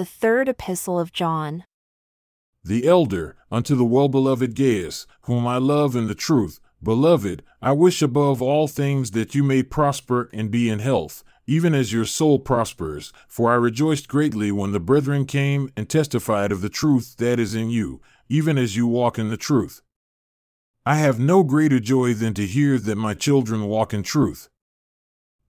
The third epistle of John. The elder, unto the well beloved Gaius, whom I love in the truth, beloved, I wish above all things that you may prosper and be in health, even as your soul prospers. For I rejoiced greatly when the brethren came and testified of the truth that is in you, even as you walk in the truth. I have no greater joy than to hear that my children walk in truth.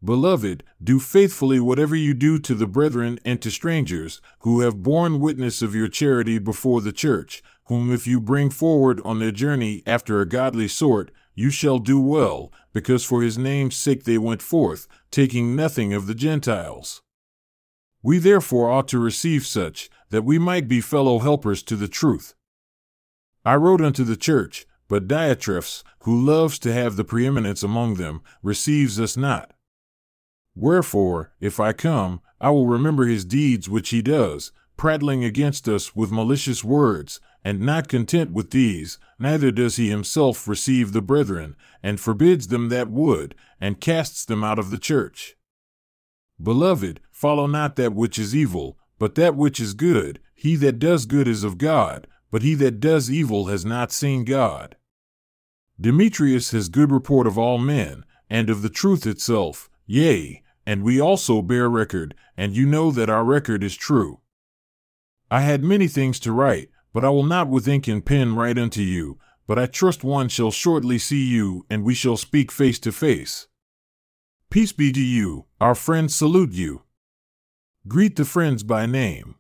Beloved, do faithfully whatever you do to the brethren and to strangers, who have borne witness of your charity before the church, whom if you bring forward on their journey after a godly sort, you shall do well, because for his name's sake they went forth, taking nothing of the Gentiles. We therefore ought to receive such, that we might be fellow helpers to the truth. I wrote unto the church, but Diotrephes, who loves to have the preeminence among them, receives us not. Wherefore, if I come, I will remember his deeds which he does, prattling against us with malicious words, and not content with these, neither does he himself receive the brethren, and forbids them that would, and casts them out of the church. Beloved, follow not that which is evil, but that which is good. He that does good is of God, but he that does evil has not seen God. Demetrius has good report of all men, and of the truth itself, Yea, and we also bear record, and you know that our record is true. I had many things to write, but I will not with ink and pen write unto you, but I trust one shall shortly see you, and we shall speak face to face. Peace be to you, our friends salute you. Greet the friends by name.